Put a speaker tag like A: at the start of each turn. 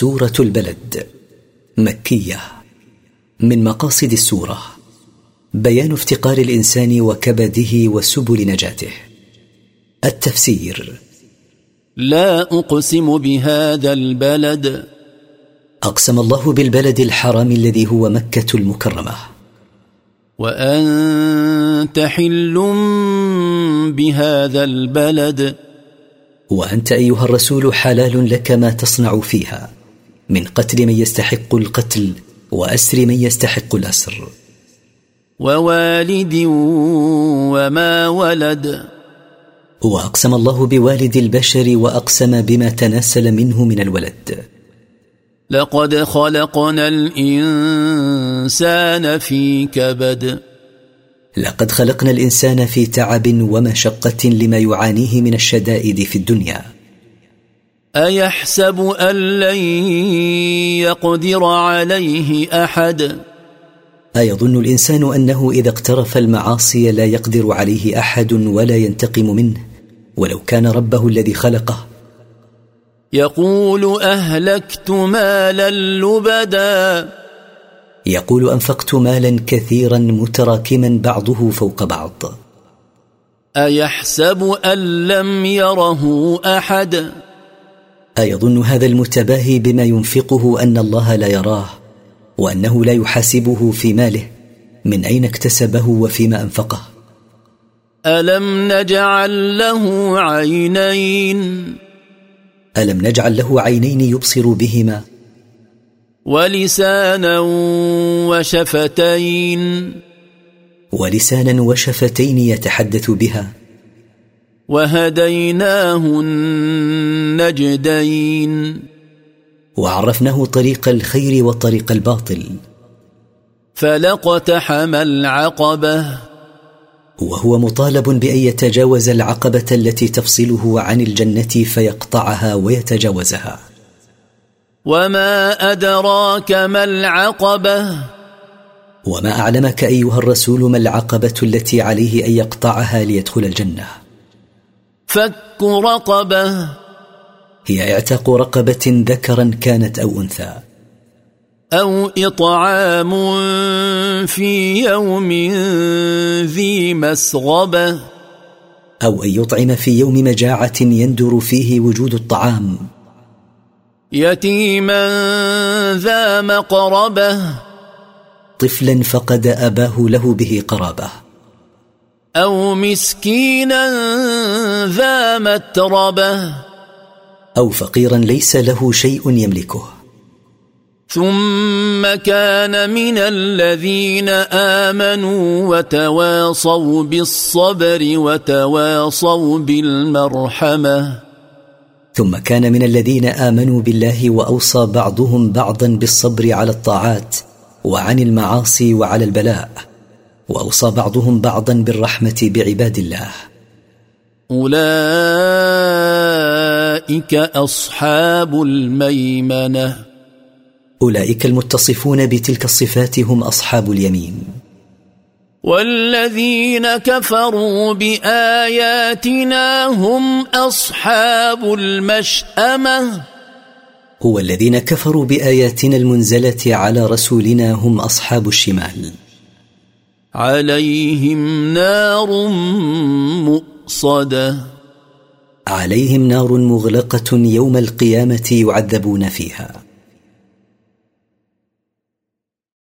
A: سورة البلد. مكية. من مقاصد السورة. بيان افتقار الإنسان وكبده وسبل نجاته. التفسير.
B: لا أقسم بهذا البلد.
A: أقسم الله بالبلد الحرام الذي هو مكة المكرمة.
B: وأنت حل بهذا البلد.
A: وأنت أيها الرسول حلال لك ما تصنع فيها. من قتل من يستحق القتل وأسر من يستحق الأسر.
B: ووالد وما ولد.
A: واقسم الله بوالد البشر وأقسم بما تناسل منه من الولد.
B: لقد خلقنا الإنسان في كبد.
A: لقد خلقنا الإنسان في تعب ومشقة لما يعانيه من الشدائد في الدنيا.
B: أيحسب أن لن يقدر عليه أحد؟
A: أيظن الإنسان أنه إذا اقترف المعاصي لا يقدر عليه أحد ولا ينتقم منه ولو كان ربه الذي خلقه.
B: يقول أهلكت مالا لبدا.
A: يقول أنفقت مالا كثيرا متراكما بعضه فوق بعض.
B: أيحسب أن لم يره أحد؟
A: أيظن هذا المتباهي بما ينفقه أن الله لا يراه وأنه لا يحاسبه في ماله من أين اكتسبه وفيما أنفقه.
B: ألم نجعل له عينين؟
A: ألم نجعل له عينين يبصر بهما؟
B: ولسانا وشفتين.
A: ولسانا وشفتين يتحدث بها.
B: وهديناه النجدين.
A: وعرفناه طريق الخير وطريق الباطل.
B: فلقتحم العقبة.
A: وهو مطالب بأن يتجاوز العقبة التي تفصله عن الجنة فيقطعها ويتجاوزها.
B: وما أدراك ما العقبة؟
A: وما أعلمك أيها الرسول ما العقبة التي عليه أن يقطعها ليدخل الجنة؟
B: فك رقبة.
A: هي اعتاق رقبة ذكرا كانت أو أنثى.
B: أو إطعام في يوم ذي مسغبة.
A: أو أن يطعم في يوم مجاعة يندر فيه وجود الطعام.
B: يتيما ذا مقربة.
A: طفلا فقد أباه له به قرابة.
B: أو مسكينا ذا متربة.
A: أو فقيرا ليس له شيء يملكه.
B: ثم كان من الذين آمنوا وتواصوا بالصبر وتواصوا بالمرحمة.
A: ثم كان من الذين آمنوا بالله وأوصى بعضهم بعضا بالصبر على الطاعات وعن المعاصي وعلى البلاء. وأوصى بعضهم بعضا بالرحمة بعباد الله.
B: أولئك أصحاب الميمنة.
A: أولئك المتصفون بتلك الصفات هم أصحاب اليمين.
B: والذين كفروا بآياتنا هم أصحاب المشأمة.
A: هو الذين كفروا بآياتنا المنزلة على رسولنا هم أصحاب الشمال.
B: عليهم نار مؤصدة.
A: عليهم نار مغلقة يوم القيامة يعذبون فيها.